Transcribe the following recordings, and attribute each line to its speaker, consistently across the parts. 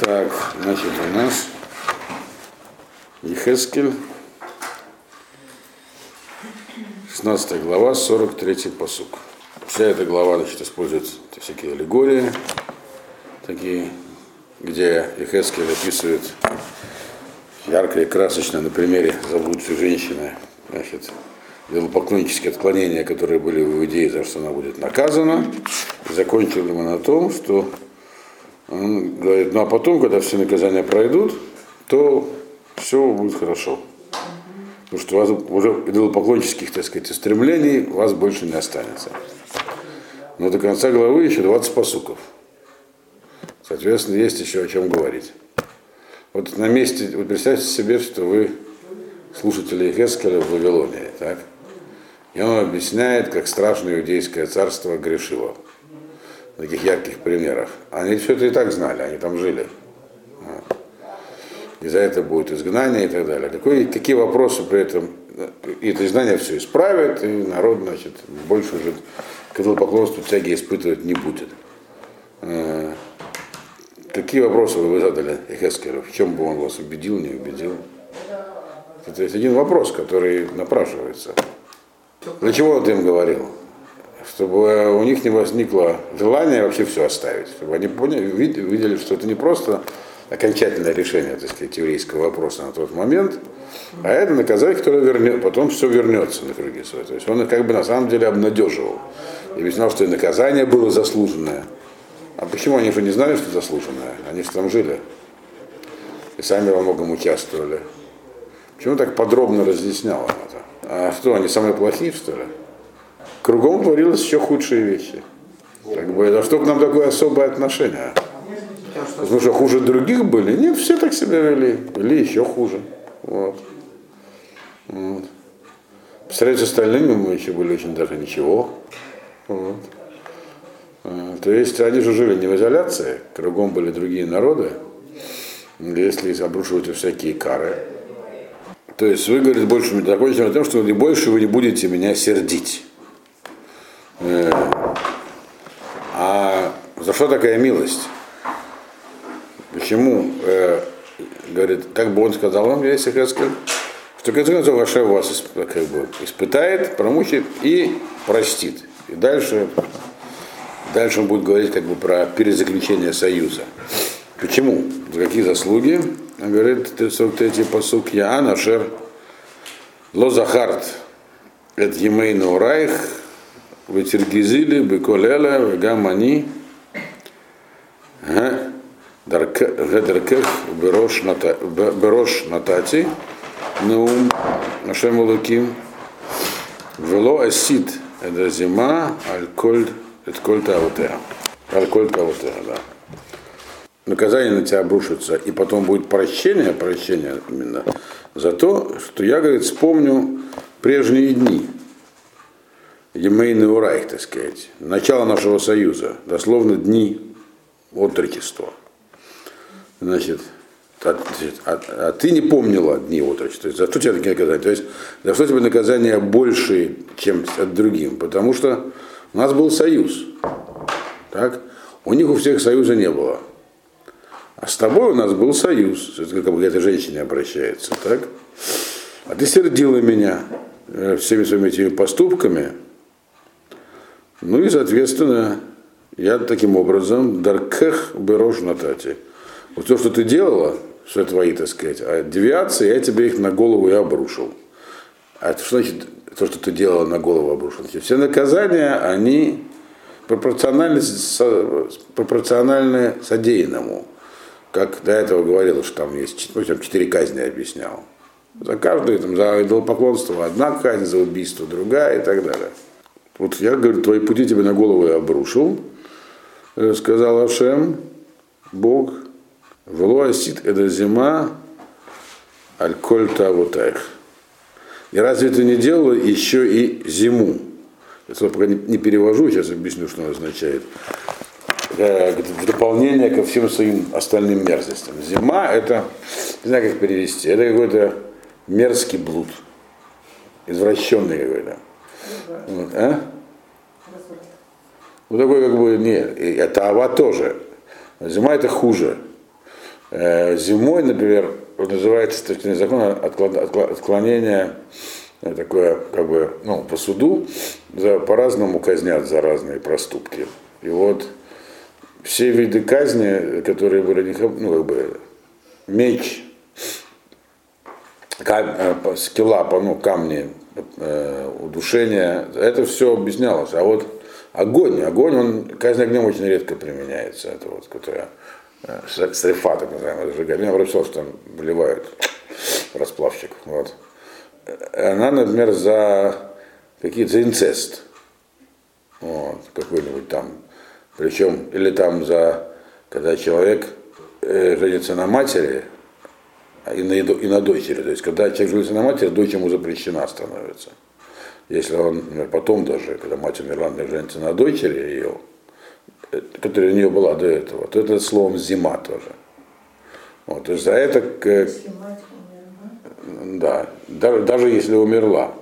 Speaker 1: Так, значит, у нас Ехескель, 16 глава, 43 посук. Вся эта глава, значит, использует всякие аллегории, такие, где Ехескель описывает ярко и красочно на примере заблудшей женщины, значит, поклоннические отклонения, которые были в Иудее, за что она будет наказана. И закончили мы на том, что он говорит, ну а потом, когда все наказания пройдут, то все будет хорошо. Потому что у вас уже идолопоклонческих, так сказать, стремлений у вас больше не останется. Но до конца главы еще 20 посуков. Соответственно, есть еще о чем говорить. Вот на месте, вот представьте себе, что вы слушатели Хескеля в Вавилоне, так? И он объясняет, как страшное иудейское царство грешило таких ярких примерах. Они все это и так знали, они там жили. И за это будет изгнание и так далее. Какой, какие вопросы при этом? И это изгнание все исправит, и народ, значит, больше уже к поклонству тяги испытывать не будет. Какие вопросы вы задали Эхескеру? В чем бы он вас убедил, не убедил? Это есть один вопрос, который напрашивается. Для чего он им говорил? Чтобы у них не возникло желания вообще все оставить, чтобы они поняли, видели, что это не просто окончательное решение, так сказать, еврейского вопроса на тот момент, а это наказание, которое вернет, потом все вернется на круги свои. То есть он их как бы на самом деле обнадеживал. И объяснял, что и наказание было заслуженное. А почему они же не знали, что заслуженное? Они же там жили. И сами во многом участвовали. Почему так подробно разъяснял это? А что, они самые плохие, что ли? Кругом творилось еще худшие вещи. Как бы, за что к нам такое особое отношение? Потому что хуже других были? Нет, все так себя вели. Или еще хуже. Вот. Вот. По с остальными мы еще были очень даже ничего. Вот. А, то есть они же жили не в изоляции, кругом были другие народы. Если обрушиваются всякие кары, то есть вы, говорит, больше закончим тем, что больше вы не будете меня сердить. Э, а за что такая милость? Почему, э, говорит, как бы он сказал вам, если Хескель, что конце концов Ашев вас как бы, испытает, промучит и простит. И дальше, дальше он будет говорить как бы про перезаключение союза. Почему? За какие заслуги? Он говорит, 43 посук Яан Ашер Лозахарт это Емейну Райх Ветергизили, Беколеля, Гамани, Гедеркех, Берош Натати, Неум, Ашем Луким, Вело Асид, это зима, Альколь, Альколь Таутеа. Альколь Таутеа, да. Наказание на тебя обрушится, и потом будет прощение, прощение именно, за то, что я, говорит, вспомню прежние дни. Емейный Урайх, так сказать, начало нашего союза, дословно дни отрочества. Значит, а, а, а ты не помнила дни отрочества. За что тебе такие наказания? То есть за что тебе наказание больше, чем от другим? Потому что у нас был союз. Так? У них у всех союза не было. А с тобой у нас был союз. Это как бы к этой женщине обращается. Так? А ты сердила меня э, всеми своими этими поступками, ну и, соответственно, я таким образом, даркех берож натати. Вот то, что ты делала, все твои, так сказать, а девиации, я тебе их на голову и обрушил. А это что значит то, что ты делала на голову обрушил? Все наказания, они пропорциональны, пропорциональны содеянному. Как до этого говорилось, что там есть ну, там четыре казни объяснял. За каждую, там, за идолопоклонство одна казнь, за убийство другая и так далее. Вот я, говорю, твои пути тебе на голову я обрушил, э, сказал Ашем, Бог, Влоасит это зима, аль-коль тавутайх. И разве ты не делала еще и зиму? Я пока не, не перевожу, сейчас объясню, что это означает. Э, в дополнение ко всем своим остальным мерзостям. Зима это, не знаю как перевести, это какой-то мерзкий блуд, извращенный какой-то. Вот, а? Вот такой как бы, не, это ава тоже. Зима это хуже. Э, Зимой, например, называется с отклад- отклонение э, такое, как бы, ну, по суду за, по-разному казнят за разные проступки. И вот все виды казни, которые были, ну, как бы, меч, кам- э, скилла, ну, камни, э, удушение, это все объяснялось. А вот огонь, огонь, он, казнь огнем очень редко применяется, это вот, которая э, с- срефа, так называемая, зажигание. Я что там выливают расплавщик. Вот. Э, Она, например, за какие-то за инцест. Вот, какой-нибудь там. Причем, или там за, когда человек женится на матери, и на, и на дочери. То есть, когда человек женится на матери, дочь ему запрещена становится. Если он, например, потом даже, когда мать умерла, он женится на дочери ее, э, которая у нее была до этого, то это словом зима тоже. Вот, то есть за это, к-
Speaker 2: умерла.
Speaker 1: да, даже, даже если умерла,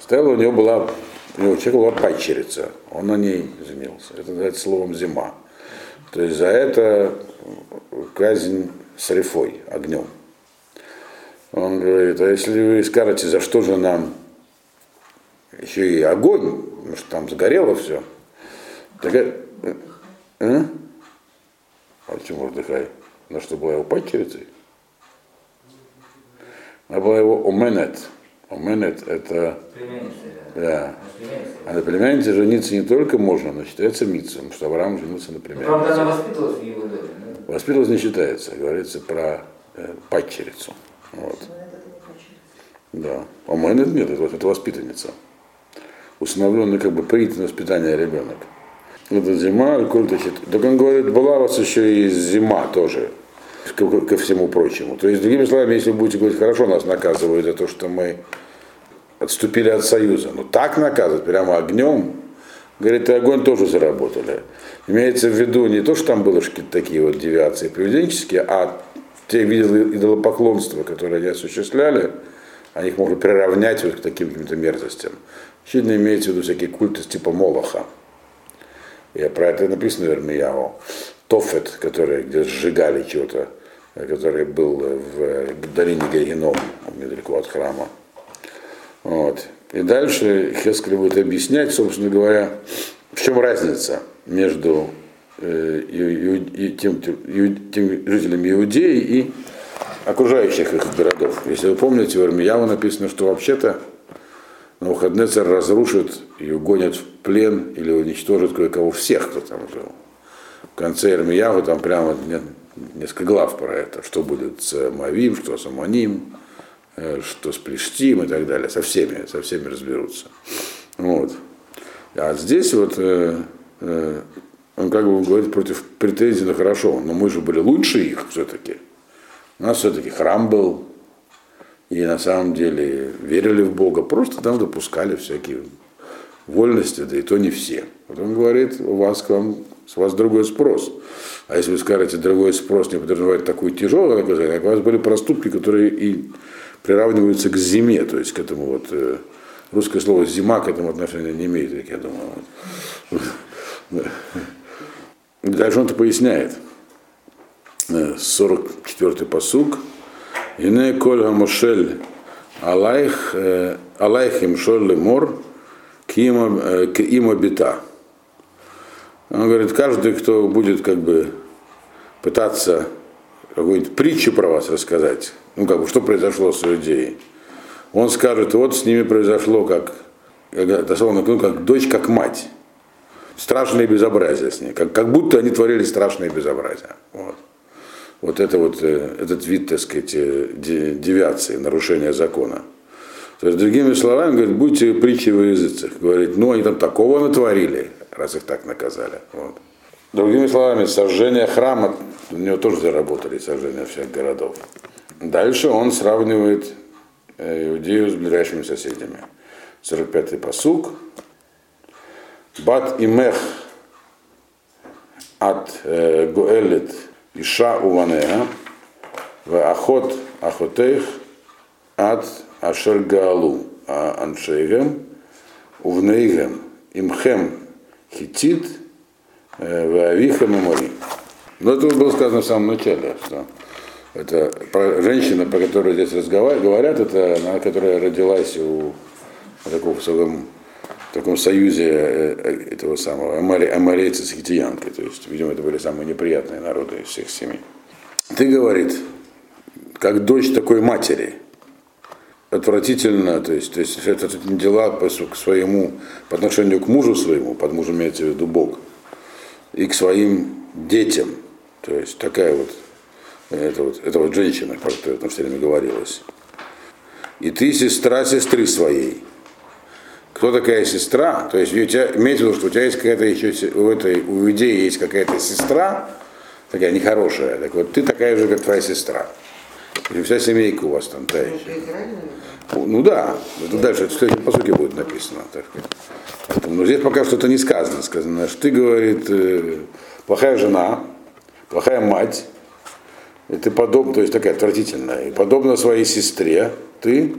Speaker 1: стояла у нее была, у него человека была падчерица, он на ней женился. Это называется словом зима. То есть за это казнь с рифой, огнем. Он говорит, а если вы скажете, за что же нам еще и огонь, потому что там сгорело все, так э, э? а почему вздыхай? На что была его падчерицей? Она была его оменет. Оменет это,
Speaker 3: да.
Speaker 1: А на племяннице жениться не только можно, но считается митцем, потому что Авраам женился на
Speaker 3: Ну, Правда, она
Speaker 1: племяннице.
Speaker 3: воспитывалась в его доме.
Speaker 1: Воспитывалась не считается, говорится про э, падчерицу. Вот.
Speaker 2: Это.
Speaker 1: Да. А Оменет нет, это, это воспитанница. Усыновленный как бы принятый на воспитание ребенок. Это зима, культ Так он говорит, была у вас еще и зима тоже, ко, ко всему прочему. То есть, другими словами, если вы будете говорить, хорошо, нас наказывают за то, что мы отступили от Союза. Но так наказывать, прямо огнем, говорит, и огонь тоже заработали. Имеется в виду не то, что там было какие-то такие вот девиации поведенческие, а те виды идолопоклонства, которые они осуществляли, они их могут приравнять вот к таким каким-то мерзостям. Очевидно, имеется в виду всякие культы типа Молоха. Я про это написано в Ирмияу. Тофет, который, где сжигали чего-то, который был в долине Гайгеном, недалеко от храма. Вот. И дальше Хескель будет объяснять, собственно говоря, в чем разница между э, и тем, тем жителями Иудеи и окружающих их городов. Если вы помните, в Ирмияву написано, что вообще-то Навуходнецар разрушит и угонит в плен или уничтожит кое-кого всех, кто там жил. В конце Ирмияву там прямо нет несколько глав про это, что будет с Мавим, что с Амоним, э, что с Плештим и так далее. Со всеми, со всеми разберутся. Вот. А здесь вот э, он как бы говорит против претензий, ну хорошо, но мы же были лучше их все-таки. У нас все-таки храм был, и на самом деле верили в Бога, просто там допускали всякие вольности, да и то не все. Вот он говорит, у вас к вам, с вас другой спрос. А если вы скажете, другой спрос не подразумевает такое тяжелое наказание, у вас были проступки, которые и приравниваются к зиме, то есть к этому вот э, русское слово зима к этому отношения не имеет, как я думаю. Дальше он это поясняет. Э, 44-й посуг. Ине коль гамошель алайх, э, алайх им шоль лемор к им бита. Он говорит, каждый, кто будет как бы пытаться какую-нибудь притчу про вас рассказать, ну как бы, что произошло с Иудеей, он скажет, вот с ними произошло как, дословно, ну, как дочь, как мать. Страшные безобразия с ней, как, как будто они творили страшные безобразия. Вот вот это вот, э, этот вид, так сказать, э, де- девиации, нарушения закона. То есть, другими словами, говорит, будьте притчи во языцах. Говорит, ну они там такого натворили, раз их так наказали. Вот. Другими словами, сожжение храма, у него тоже заработали сожжение всех городов. Дальше он сравнивает э, Иудею с ближайшими соседями. 45-й посуг. Бат имех от Гуэлит Иша Уванеа, в Ахот Ахотех от Ашер Гаалу Аншейгем, Увнейгем, Имхем Хитит, в Авихем и Мори. Но это было сказано в самом начале, что это женщина, про которую здесь разговаривают, говорят, это она, которая родилась у такого в своем таком союзе э, этого самого амали, амалейца с хитиянкой. То есть, видимо, это были самые неприятные народы из всех семей. Ты, говорит, как дочь такой матери, отвратительно, то есть, то есть это дела по, к своему, по отношению к мужу своему, под мужем имеется в виду Бог, и к своим детям. То есть такая вот, это вот, это вот женщина, про которую там все время говорилось. И ты сестра сестры своей. Кто такая сестра? То есть у тебя, имеется в виду, что у тебя есть какая-то еще, у этой, у идеи есть какая-то сестра, такая нехорошая. Так вот, ты такая же, как твоя сестра. И вся семейка у вас там та еще. Ну да, это дальше, это, кстати, по сути будет написано. Так. Поэтому, но здесь пока что-то не сказано. Сказано, что ты, говорит, э, плохая жена, плохая мать, и ты подобна, то есть такая отвратительная, и подобна своей сестре, ты,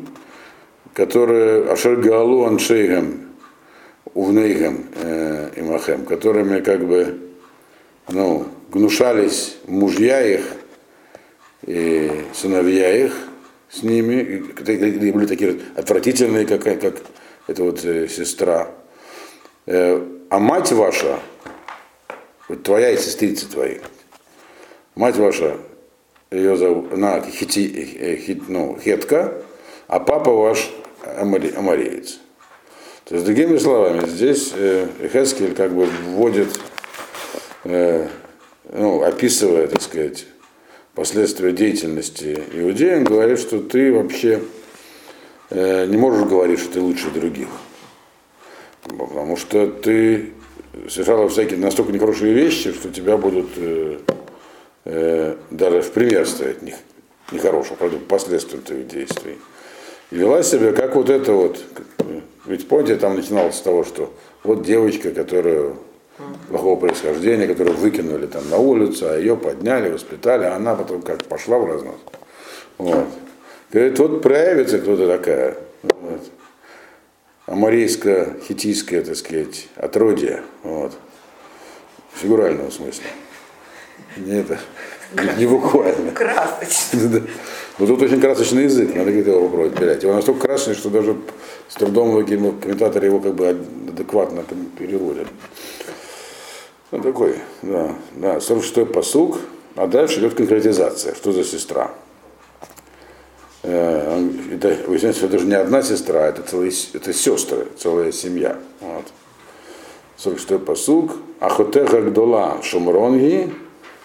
Speaker 1: которая Ашер Галу Аншейгем, Увнейгем э, Имахем, которыми как бы ну, гнушались мужья их и сыновья их с ними, и были такие отвратительные, как, как эта вот э, сестра. Э, а мать ваша, вот твоя и сестрица твои, мать ваша, ее зовут, она хити, э, хит, ну, хетка, а папа ваш амареец. То есть, другими словами, здесь э, Хескель как бы вводит, э, ну, описывая, так сказать, последствия деятельности иудея, он говорит, что ты вообще э, не можешь говорить, что ты лучше других. Потому что ты совершала всякие настолько нехорошие вещи, что тебя будут э, э, даже в пример ставить них нехорошего, правда, последствия твоих действий. Вела себя как вот это вот. Ведь помните, там начиналось с того, что вот девочка, которая плохого происхождения, которую выкинули там на улицу, а ее подняли, воспитали, а она потом как пошла в разнос. Вот. Говорит, вот проявится кто-то такая. Вот. Амарийско-хитийское, так сказать, отродье. Вот. В фигуральном смысле. Не это, не, не буквально.
Speaker 2: Красочно.
Speaker 1: Но тут очень красочный язык, надо где-то его попробовать передать. Его настолько красочный, что даже с трудом комментаторы его как бы адекватно переводят. Ну, такой, да, да, 46-й посуг, а дальше идет конкретизация, что за сестра. Э, это, выясняется, что это же не одна сестра, это, целые, это сестры, целая семья. Вот. 46-й посуг, Ахотеха Гдола Шумронги,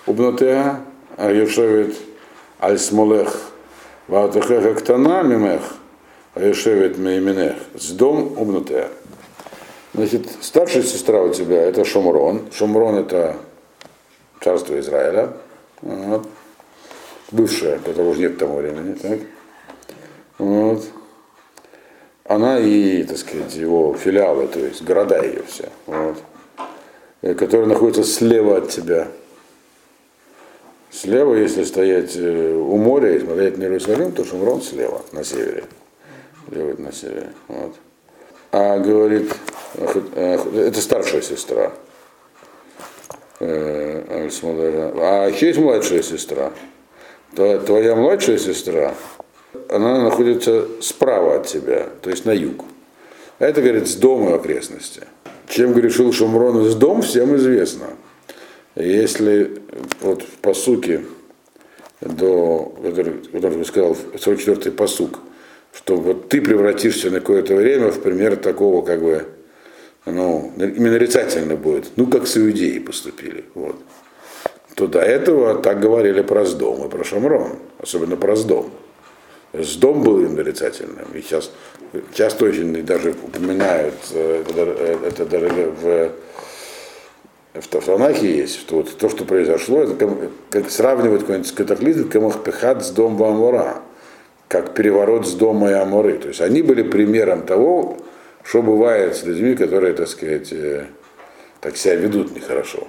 Speaker 1: Убнотеха, Аюшевит Аль-Смолех, Ваутехеха Ктана Мимех, Аюшевит Мейминех, с дом Убнотеха. Значит, старшая сестра у тебя это Шумрон. Шумрон это царство Израиля. Вот. Бывшая, которого уже нет тому времени. Так? Вот. Она и, так сказать, его филиалы, то есть города ее все. Вот. Которые находятся слева от тебя. Слева, если стоять э, у моря и смотреть на Иерусалим, то Шумрон слева, на севере. Левый на севере. Вот а говорит, это старшая сестра. Э, а еще есть младшая сестра. Твоя младшая сестра, она находится справа от тебя, то есть на юг. А это, говорит, с дома окрестности. Чем грешил Шумрон из дом, всем известно. Если вот в посуке, до, который, который сказал, 44-й посук, что вот ты превратишься на какое-то время в пример такого, как бы, ну, именно нарицательно будет, ну, как с иудеи поступили, вот. То до этого так говорили про Сдом и про Шамрон, особенно про Сдом. Сдом был им нарицательным, и сейчас часто очень даже упоминают, э, это, даже в в Танахе есть, что вот то, что произошло, это как, как сравнивать какой-нибудь катаклизм, камахпехат с дом Вамора как переворот с дома и Аморы. То есть они были примером того, что бывает с людьми, которые, так сказать, э, так себя ведут нехорошо.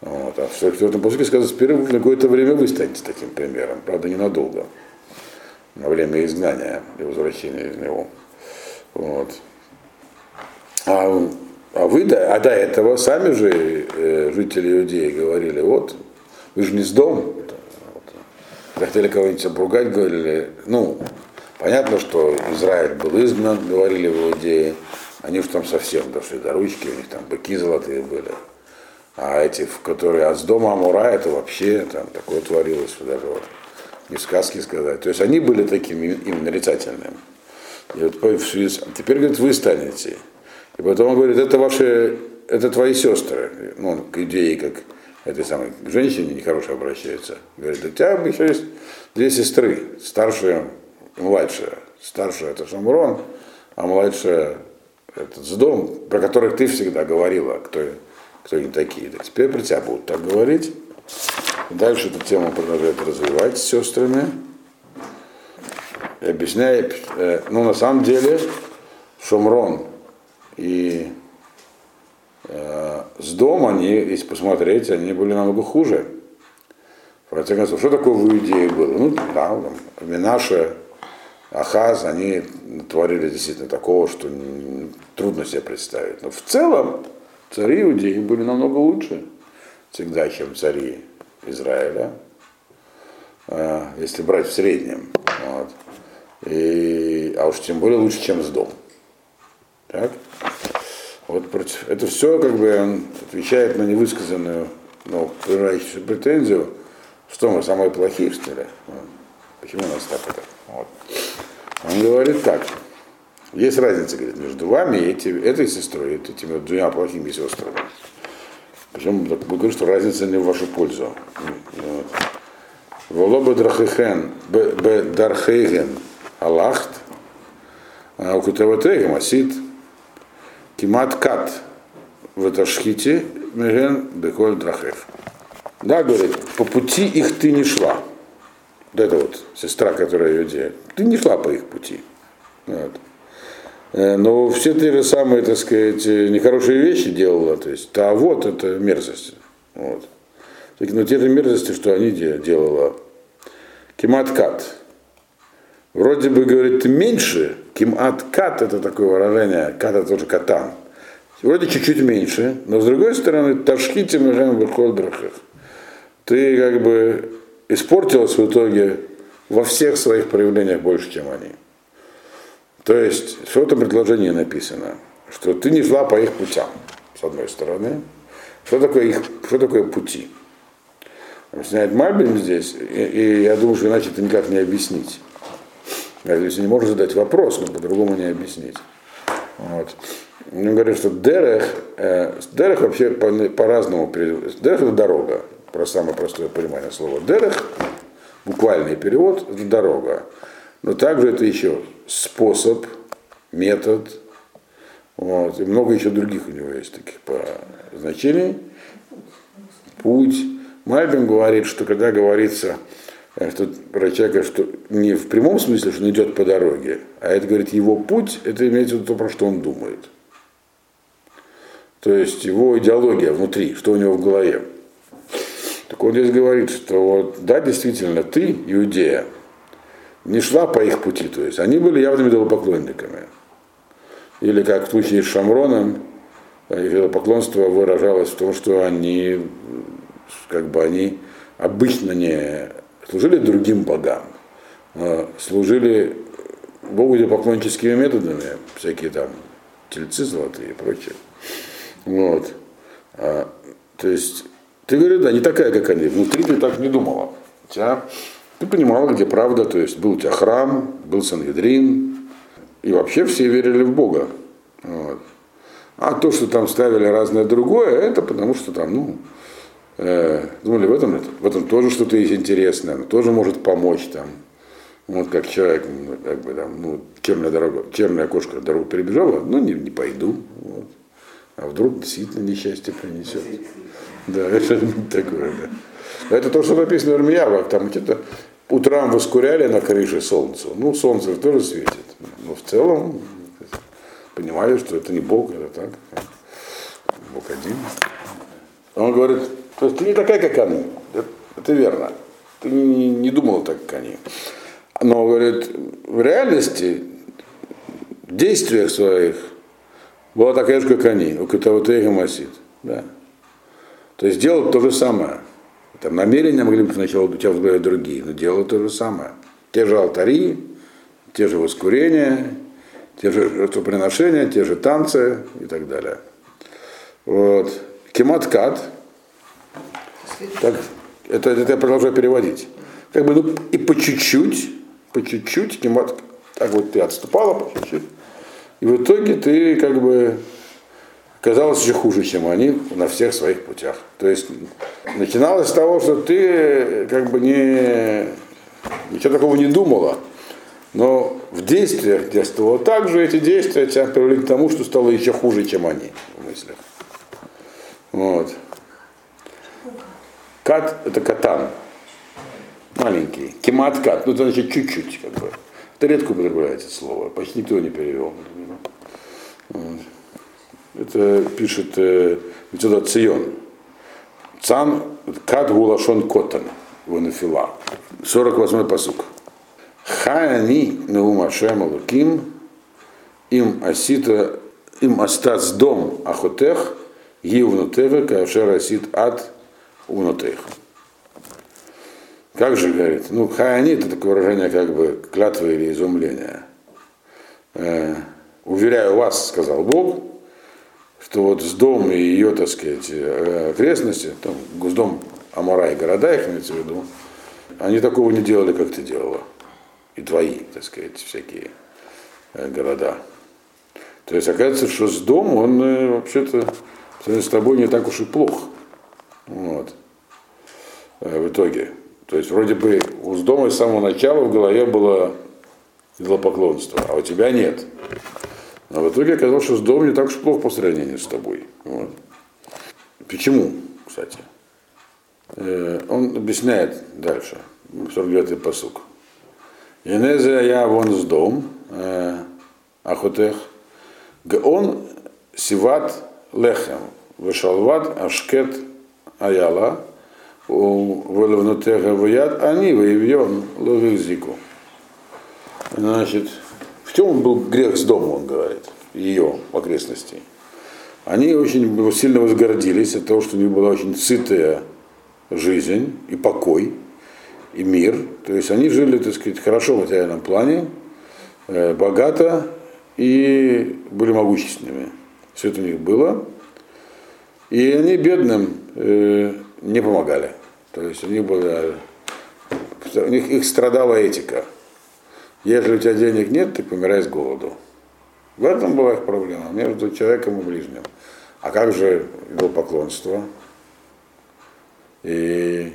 Speaker 1: Вот. А в 44-м посылке сказано, теперь на какое-то время вы станете таким примером, правда, ненадолго, на время изгнания и возвращения из него. Вот. А, а вы, а до этого сами же э, жители Иудеи говорили, вот, вы же не с дом. Хотели кого-нибудь обругать, говорили, ну, понятно, что Израиль был изгнан, говорили в Иудее, они уж там совсем дошли до ручки, у них там быки золотые были. А эти, которые от дома Амура, это вообще там такое творилось, даже вот не сказки сказать. То есть они были такими именно нарицательными. И вот теперь, говорит, вы станете. И потом он говорит, это ваши, это твои сестры. Ну, он к идее, как этой самой к женщине нехорошо обращается. Говорит, у тебя еще есть две сестры, старшая и младшая. Старшая это Шамрон, а младшая этот Сдом, про которых ты всегда говорила, кто, кто они такие. Так теперь про тебя будут так говорить. Дальше эту тему продолжает развивать с сестрами. И объясняет, э, ну на самом деле Шумрон и э, с дома они, если посмотреть, они были намного хуже. В конце концов, что такое в Иудее было? Ну, да, там, Минаша, Ахаз, они творили действительно такого, что трудно себе представить. Но в целом цари Иудеи были намного лучше всегда, чем цари Израиля, э, если брать в среднем. Вот. И, а уж тем более лучше, чем с дом. Так? Вот против, это все как бы отвечает на невысказанную, но прерывающуюся претензию, что мы самые плохие, что ли? Почему у нас так это? Вот. Он говорит так. Есть разница, говорит, между вами и эти, этой сестрой, и этими двумя плохими сестрами. Причем мы говорим, что разница не в вашу пользу. Вот. Волоба драхихен, б дархейген алахт, а у кутаватейгем асит, кимат кат в эташхите, меген беколь драхев. Да, говорит, по пути их ты не шла. Вот это вот сестра, которая ее делает. Ты не шла по их пути. Вот. Э, но все те же самые, так сказать, нехорошие вещи делала, то есть, а вот это мерзость. Вот. Но те же мерзости, что они делала. Киматкат. Вроде бы, говорит, меньше. Киматкат это такое выражение, кат это тоже катан. Вроде чуть-чуть меньше, но с другой стороны, ташхите межем бехольдрахах. Ты как бы испортилась в итоге во всех своих проявлениях больше, чем они. То есть, в этом предложении написано, что ты не шла по их путям, с одной стороны. Что такое, их, что такое пути? Объясняет Мальбин здесь, и, и я думаю, что иначе это никак не объяснить. Если не можно задать вопрос, но по-другому не объяснить. Вот. Он говорит, что дерех, э, дерех вообще по, по-разному переводится. Дерех это дорога, про самое простое понимание слова. Дерех, буквальный перевод, это дорога. Но также это еще способ, метод, вот, и много еще других у него есть таких по значений. Путь. Мальбин говорит, что когда говорится что про человека, что не в прямом смысле, что он идет по дороге, а это говорит его путь, это имеется в виду то, про что он думает. То есть его идеология внутри, что у него в голове. Так он здесь говорит, что вот, да, действительно, ты, иудея, не шла по их пути, то есть они были явными идолопоклонниками. Или как в случае с Шамроном, их идолопоклонство выражалось в том, что они, как бы они обычно не служили другим богам, а служили Богу идолопоклонническими методами, всякие там тельцы золотые и прочее. Вот. А, то есть, ты говоришь, да, не такая, как они. Внутри ты так не думала. Хотя ты понимала, где правда, то есть был у тебя храм, был Сангедрин, и вообще все верили в Бога. Вот. А то, что там ставили разное другое, это потому что там, ну, думали, в этом, в этом тоже что-то есть интересное, оно тоже может помочь там. Вот как человек, ну, как бы там, ну, черная дорога, черная кошка дорогу перебежала, ну, не, не пойду. Вот. А вдруг действительно несчастье принесет. Да, это такое, да. Это то, что написано в Армиявах, там где-то утром воскуряли на крыше солнце. Ну, солнце тоже светит. Но в целом понимали, что это не Бог, это так. Бог один. Он говорит, то есть ты не такая, как они. Это, это верно. Ты не, не думал так, как они. Но, говорит, в реальности, в действиях своих была такая же, как они, у Катаватега Масид. Да. То есть делал то же самое. Там намерения могли быть сначала у тебя в голове другие, но делают то же самое. Те же алтари, те же воскурения, те же жертвоприношения, те же танцы и так далее. Вот. Кематкат, так, это, это я продолжаю переводить. Как бы, ну, и по чуть-чуть, по чуть-чуть, так вот ты отступала по чуть-чуть, и в итоге ты как бы казалось еще хуже, чем они на всех своих путях. То есть начиналось с того, что ты как бы не, ничего такого не думала, но в действиях действовало так же, эти действия тебя привели к тому, что стало еще хуже, чем они в мыслях. Вот. Кат это катан. Маленький. Кемат кат. Ну, это значит чуть-чуть, как бы. Это редко употребляется слово. Почти никто не перевел. Вот. Это пишет э, отсюда Цион. Цан кат гулашон котан. Ванафила. 48-й посук. Хаани неума шема луким им асита им остац дом ахотех гивнутева кашер асит ад унутех. Как же говорит? Ну, хаани это такое выражение как бы клятвы или изумления. Э, уверяю вас, сказал Бог, что вот с дом и ее, так сказать, э, окрестности, там, с дом Амара и города, их имеется в виду, они такого не делали, как ты делала. И твои, так сказать, всякие э, города. То есть оказывается, что с дом он э, вообще-то с тобой не так уж и плох. Вот. В итоге. То есть вроде бы у дома с самого начала в голове было идолопоклонство, а у тебя нет. А в итоге оказалось, что с домом не так уж плохо по сравнению с тобой. Вот. Почему, кстати? Э, он объясняет дальше, 49-й посук. Енезе я вон с дом, э, ахотех, он сиват лехем, вышалват ашкет аяла, вылевнутеха вяд, они выявьем ловизику. Значит, в чем был грех с дома, он говорит, ее окрестностей? Они очень сильно возгордились от того, что у них была очень сытая жизнь и покой, и мир. То есть они жили, так сказать, хорошо в материальном плане, э, богато и были могущественными. Все это у них было. И они бедным не помогали. То есть у них была, у них их страдала этика. Если у тебя денег нет, ты помирай с голоду. В этом была их проблема, между человеком и ближним. А как же поклонство и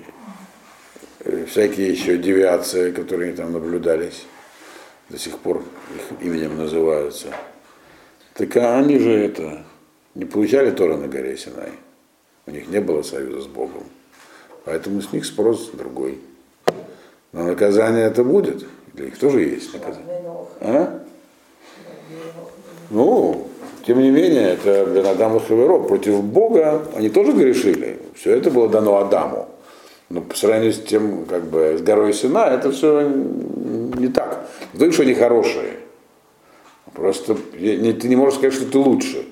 Speaker 1: всякие еще девиации, которые там наблюдались, до сих пор их именем называются. Так они же это не получали Тора на горе Синай. У них не было союза с Богом. Поэтому с них спрос другой. Но наказание это будет. Для них тоже есть наказание. А? Ну, тем не менее, это Бенадам и Хаверо. Против Бога они тоже грешили. Все это было дано Адаму. Но по сравнению с тем, как бы, с горой Сина, это все не так. Вы что они хорошие. Просто ты не можешь сказать, что ты лучше.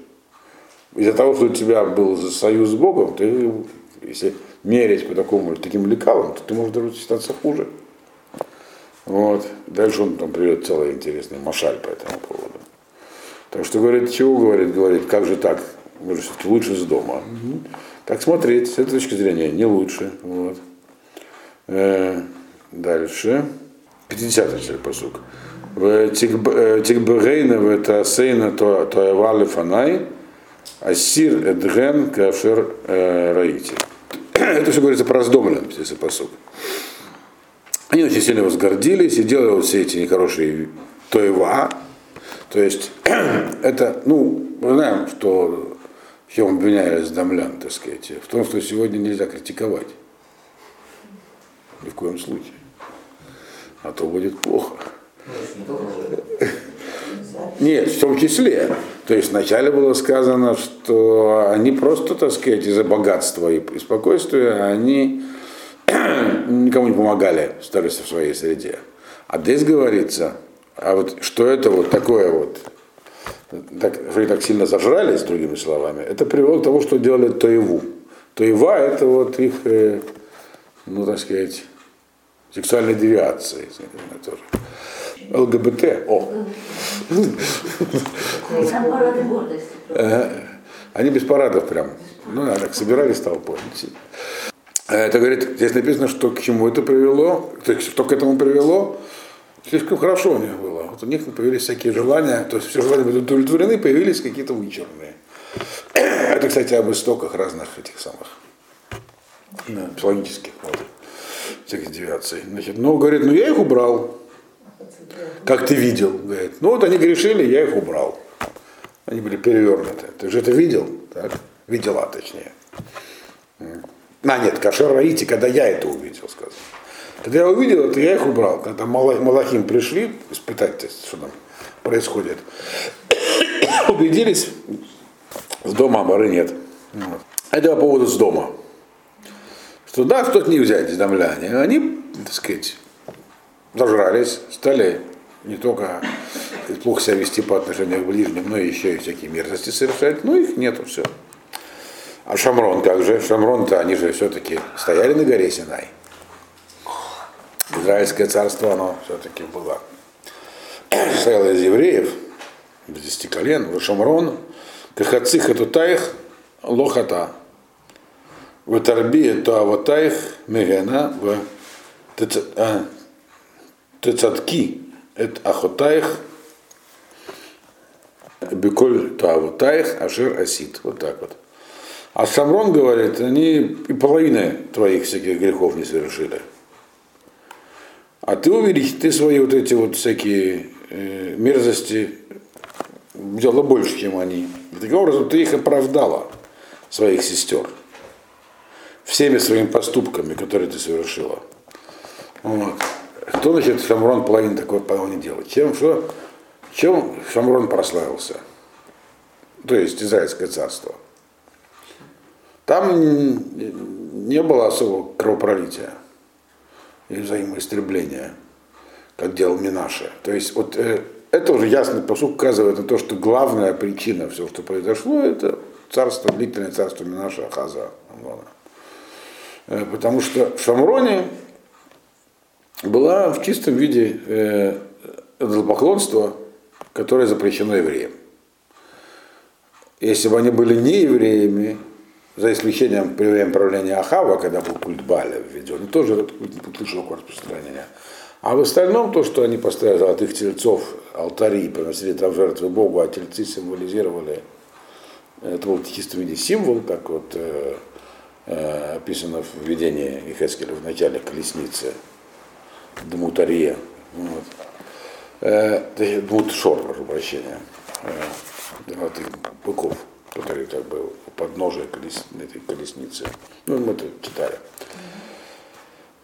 Speaker 1: Из-за того, что у тебя был союз с Богом, ты, если мерить по такому, таким лекалам, то ты можешь даже считаться хуже. Вот. Дальше он там приведет целый интересный машаль по этому поводу. Так что говорит, чего говорит, говорит, как же так? Же все-таки лучше с дома. Угу. Так смотреть, с этой точки зрения, не лучше. Вот. Э, дальше. 50-й посук. В Тигберейна в это сейна то авали фанай, асир эдген кафер э, раити. Это все говорится про раздомлен, если посук. Они очень сильно возгордились и делали вот все эти нехорошие тоева. То есть это, ну, мы знаем, что в чем обвиняли Дамлян, так сказать, в том, что сегодня нельзя критиковать. Ни в коем случае. А то будет плохо. Нет, в том числе. То есть вначале было сказано, что они просто, так сказать, из-за богатства и спокойствия, они никому не помогали, старались в своей среде. А здесь говорится, а вот что это вот такое вот, так, что они так сильно зажрались, другими словами, это привело к тому, что делали Тоеву. Тоева это вот их э, ну, так сказать, сексуальной девиацией. Тоже. ЛГБТ, о. Они без парадов прям. Ну, да, так собирались толпой. Это говорит, здесь написано, что к чему это привело, то есть, что к этому привело, слишком хорошо у них было. Вот у них появились всякие желания, то есть все желания были удовлетворены, появились какие-то вычурные. Это, кстати, об истоках разных этих самых да, психологических вот, всяких девиаций. Значит, ну, говорит, ну я их убрал, как ты видел. Говорит, ну вот они грешили, я их убрал. Они были перевернуты. Ты же это видел? Так? Видела, точнее. А, нет, кашер раите, когда я это увидел, сказал. Когда я увидел это, я их убрал. Когда Малахим пришли испытать, что там происходит, убедились, с дома Амары нет. Это по поводу с дома. Что да, что-то не взять из домляне. Они, так сказать, зажрались, стали не только плохо себя вести по отношению к ближним, но еще и всякие мерзости совершать. Ну, их нету, все. А Шамрон как же? Шамрон-то они же все-таки стояли на горе Синай. Израильское царство, оно все-таки было. Стояло из евреев, из десяти колен, Шамрон, Кахацих этутаих лохата. В Тарби то аватаих мегена в Тецатки эт ахотаих беколь то аватаих ашер асит. Вот так вот. А Шамрон говорит, они и половины твоих всяких грехов не совершили. А ты увидишь, ты свои вот эти вот всякие э, мерзости делала больше, чем они. И таким образом ты их оправдала, своих сестер, всеми своими поступками, которые ты совершила. Вот. Что значит Шамрон половину такого по не делать? Чем, что, чем Шамрон прославился? То есть Израильское царство. Там не было особого кровопролития и взаимоистребления, как делал Минаше. То есть вот э, это уже ясный посуд указывает на то, что главная причина всего, что произошло, это царство, длительное царство Минаша Ахаза. Э, потому что в Шамроне была в чистом виде э, которое запрещено евреям. Если бы они были не евреями, за исключением при время правления Ахава, когда был культ Баля введен, тоже этот культ не широкого распространения. А в остальном то, что они поставили золотых тельцов, алтари, и приносили там жертвы Богу, а тельцы символизировали, это был в чистом виде символ, как вот э, э, описано в видении Ихескеля в начале колесницы, Дмутария. Вот. Э, Дмут Шор, прошу прощения, э, золотых быков который как бы у подножия колес, этой колесницы. Ну, мы это читали.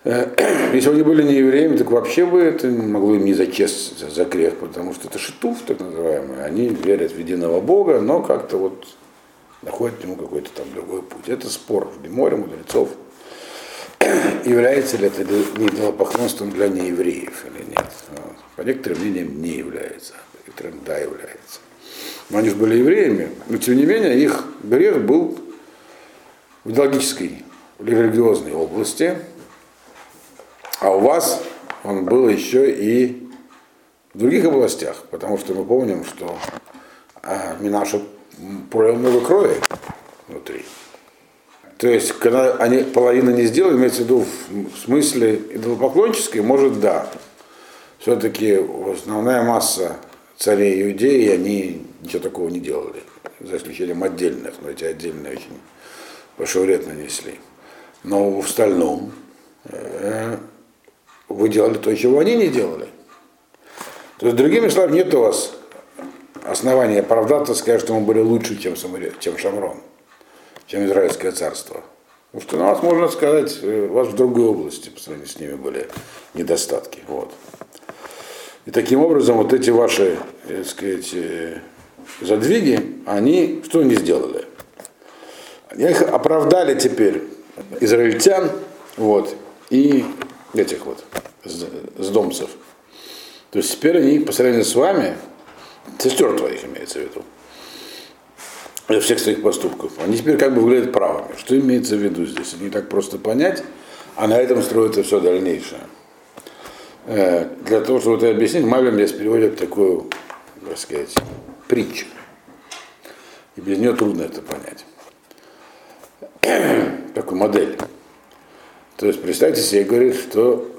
Speaker 1: Э, если бы они были не евреями, так вообще бы это могло им не зачесть за, грех, потому что это шитуф, так называемый. Они верят в единого Бога, но как-то вот находят ему какой-то там другой путь. Это спор в море мудрецов. Является ли это идолопоклонством для неевреев или нет? По некоторым мнениям не является, по некоторым да является они же были евреями, но тем не менее их грех был в идеологической или религиозной области, а у вас он был еще и в других областях, потому что мы помним, что а, Минаша пролил много крови внутри. То есть, когда они половину не сделали, имеется в виду в смысле идолопоклонческой, может, да. Все-таки основная масса царей Иудеи, они ничего такого не делали, за исключением отдельных, но эти отдельные очень большой вред нанесли. Но в остальном э, вы делали то, чего они не делали. То есть, другими словами, нет у вас основания оправдаться, сказать, что мы были лучше, чем, чем Шамрон, чем Израильское царство. Потому что на вас можно сказать, э, у вас в другой области по сравнению с ними были недостатки. Вот. И таким образом вот эти ваши, так сказать, э, задвиги, они что они сделали? Они их оправдали теперь израильтян, вот, и этих вот, с. То есть теперь они по сравнению с вами, сестер твоих имеется в виду, всех своих поступков, они теперь как бы выглядят правыми. Что имеется в виду здесь? Не так просто понять. А на этом строится все дальнейшее. Э, Для того, чтобы это объяснить, Мавлем здесь переводит такую, так сказать, притчу. И без нее трудно это понять. Такую модель. То есть представьте себе, говорит, что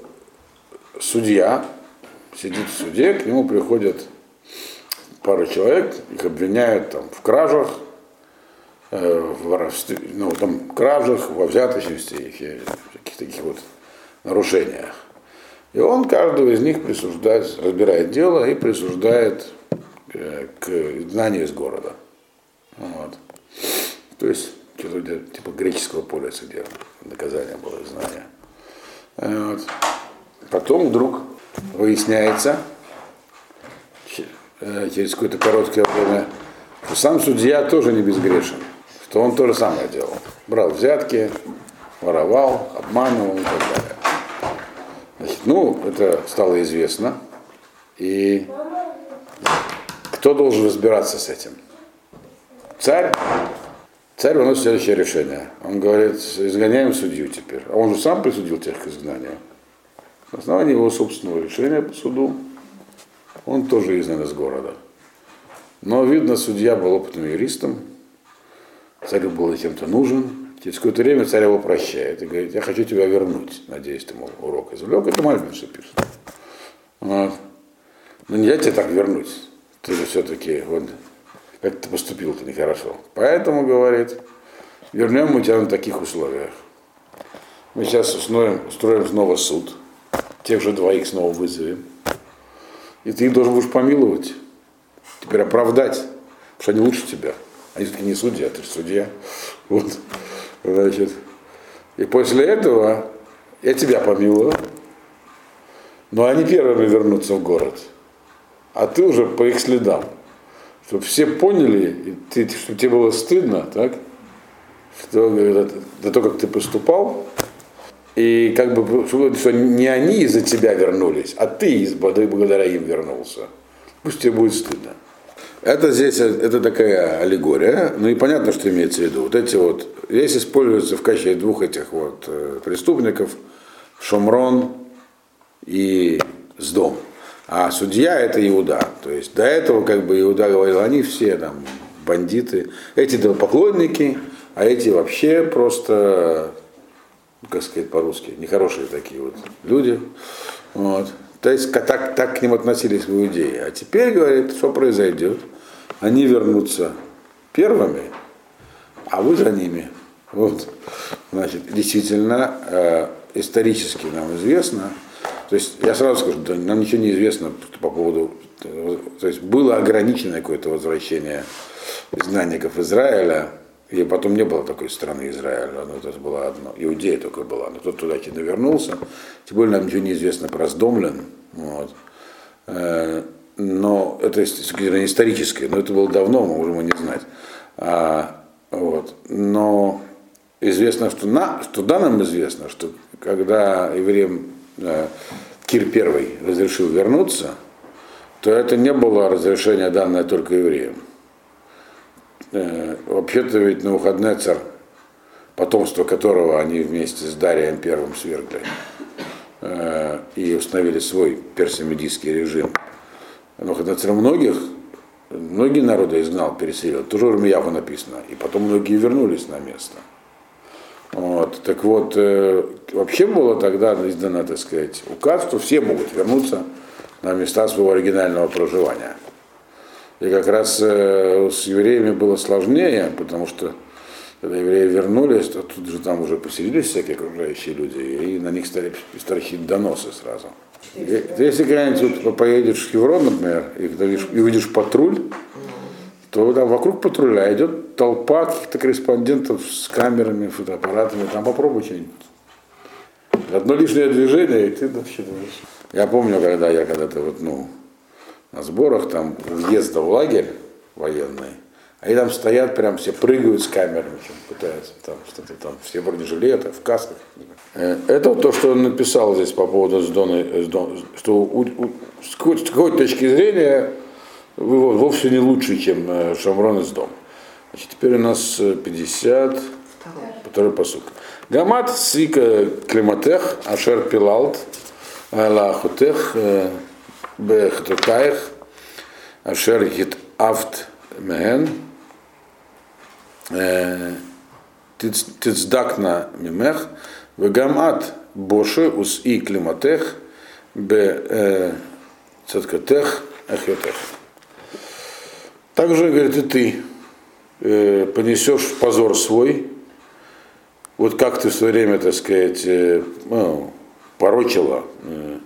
Speaker 1: судья сидит в суде, к нему приходят пару человек, их обвиняют там, в кражах, э, в воровстве, ну, там, кражах, во взяточности, и всяких таких вот нарушениях. И он каждого из них присуждает, разбирает дело и присуждает э, к изгнанию из города. Вот. То есть, что-то типа греческого полиса, где наказание было изгнание. Вот. Потом вдруг выясняется, че- э, через какое-то короткое время, что сам судья тоже не безгрешен, что он то же самое делал. Брал взятки, воровал, обманывал и так далее. Значит, ну, это стало известно. И кто должен разбираться с этим? Царь. Царь выносит следующее решение. Он говорит, изгоняем судью теперь. А он же сам присудил тех к изгнанию. На основании его собственного решения по суду он тоже изгнан из города. Но, видно, судья был опытным юристом, царю был кем-то нужен. Через какое-то время царь его прощает и говорит, я хочу тебя вернуть. Надеюсь, ты мол, урок извлек. Это Мальбин все пишет. Вот. Но нельзя тебя так вернуть. Ты же все-таки, вот, как ты поступил-то нехорошо. Поэтому, говорит, вернем мы тебя на таких условиях. Мы сейчас устроим, устроим снова суд. Тех же двоих снова вызовем. И ты их должен будешь помиловать. Теперь оправдать. Потому что они лучше тебя. Они все-таки не судья, ты же судья. Вот. Значит. И после этого я тебя помилую. Но они первыми вернутся в город. А ты уже по их следам. Чтобы все поняли, и ты, чтобы тебе было стыдно, так? Что, за то, как ты поступал, и как бы, что не они из-за тебя вернулись, а ты из благодаря им вернулся. Пусть тебе будет стыдно. Это здесь, это такая аллегория, ну и понятно, что имеется в виду. Вот эти вот, здесь используются в качестве двух этих вот э, преступников Шомрон и Сдом. А судья это Иуда. То есть до этого как бы Иуда говорил, они все там бандиты, эти поклонники, а эти вообще просто как сказать по-русски, нехорошие такие вот люди. Вот. То есть так, так к ним относились в Иудее. А теперь, говорит, что произойдет? Они вернутся первыми, а вы за ними. Вот. Значит, действительно, э, исторически нам известно, то есть я сразу скажу, да, нам ничего не известно по поводу, то есть было ограниченное какое-то возвращение изгнанников Израиля, и потом не было такой страны Израиля, ну, это было одно, Иудея только была, но тот туда вернулся, тем более нам ничего не известно про Сдомлен, вот. Но это историческое, но это было давно, мы можем не знать. А, вот. Но известно, что, на, что да, нам известно, что когда евреям э, Кир I разрешил вернуться, то это не было разрешение данное только евреям. Э, вообще-то ведь на выходный царь, потомство которого они вместе с Дарием Первым свергли э, и установили свой персимедийский режим. Навуходоносор многих, многие народы изгнал, переселил. Тоже в Ирмияву написано. И потом многие вернулись на место. Вот. Так вот, э, вообще было тогда издано, так сказать, указ, что все могут вернуться на места своего оригинального проживания. И как раз э, с евреями было сложнее, потому что когда евреи вернулись, то тут же там уже поселились всякие окружающие люди, и на них стали строчить доносы сразу. И, если когда-нибудь вот поедешь в Хеврон, например, и, и увидишь патруль, то там вокруг патруля идет толпа каких-то корреспондентов с камерами, фотоаппаратами, там попробуй что-нибудь. Одно лишнее движение, и ты думаешь. Я помню, когда я когда-то вот, ну, на сборах, там, въезда в лагерь военный, они там стоят, прям все прыгают с камерами, пытаются там что-то там, все в бронежилетах, в касках. Это вот то, что он написал здесь по поводу Сдона, что у, у, с какой-то какой точки зрения вовсе не лучше, чем Шамрон и Сдом. Значит, теперь у нас 50, Второй посук. Гамат сика климатех, ашер пилалт, алахутех, бехтукаех, ашер хит авт меген, тицдакна мимех, вегамат боши ус и климатех, бе цаткатех, ахьотех. Также, говорит, и ты э, понесешь позор свой, вот как ты в свое время, так сказать, э, ну, порочила, э,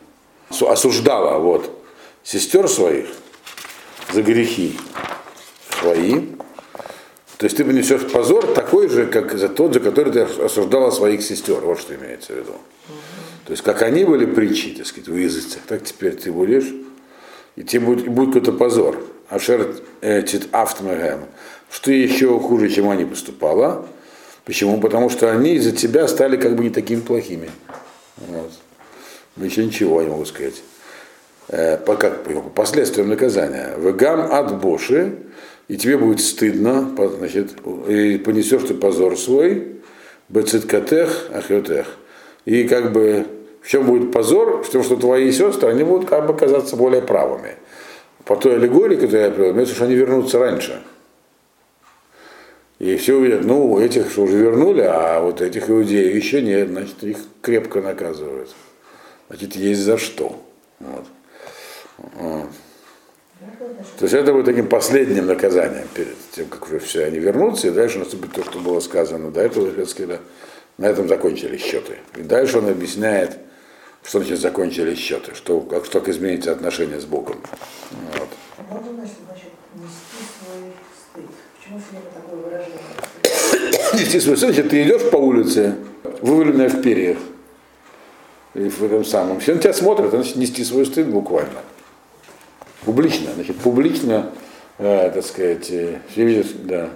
Speaker 1: осуждала вот, сестер своих за грехи свои, то есть ты понесешь позор такой же, как за тот, за который ты осуждала своих сестер. Вот что имеется в виду. То есть как они были притчи, так сказать, в языцах, так теперь ты будешь, и тебе будет, будет какой-то позор. Ашер тит автомагам, что еще хуже, чем они поступала. Почему? Потому что они из-за тебя стали как бы не такими плохими. Вот. Еще ничего, я могу сказать. Э, по, как, по последствиям наказания. Вегам от Боши, и тебе будет стыдно, значит, и понесешь ты позор свой, бециткатех, ахютех. И как бы в чем будет позор? В том, что твои сестры, они будут как бы казаться более правыми по той аллегории, которую я привел, имеется, что они вернутся раньше. И все увидят, ну, этих что уже вернули, а вот этих иудеев еще нет, значит, их крепко наказывают. Значит, есть за что. Вот. Вот. То есть это будет таким последним наказанием перед тем, как уже все они вернутся, и дальше наступит то, что было сказано до этого, сказать, на этом закончились счеты. И дальше он объясняет, что значит закончились счеты, что, как, что как изменится отношения с Богом. Вот.
Speaker 2: А можно, значит, значит, нести свой стыд? Почему сегодня такое выражение?
Speaker 1: Нести свой стыд, значит, ты идешь по улице, вываленная в перьях, и в этом самом. Все на тебя смотрят, значит, нести свой стыд буквально. Публично, значит, публично, э, так сказать, э, все видят, да.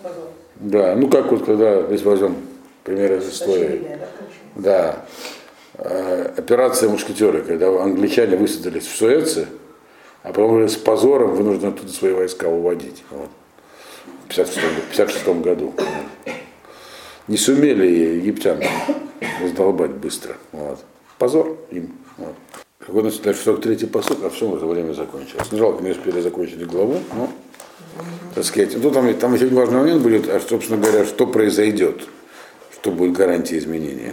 Speaker 2: Позор.
Speaker 1: Да, ну как вот, когда, здесь возьмем пример из истории.
Speaker 2: Да.
Speaker 1: Э, Операция мушкетеры, когда англичане высадились в Суэце, а потом с позором вынуждены оттуда свои войска уводить. Вот. В 1956 году. Не сумели египтян раздолбать быстро. Вот. Позор им. Вот. У нас дальше 43-й посуд, а все, уже время закончилось. Ну, жалко, не успели закончить главу, но, так сказать, ну, там, там еще важный момент будет, а, собственно говоря, что произойдет, что будет гарантия изменения.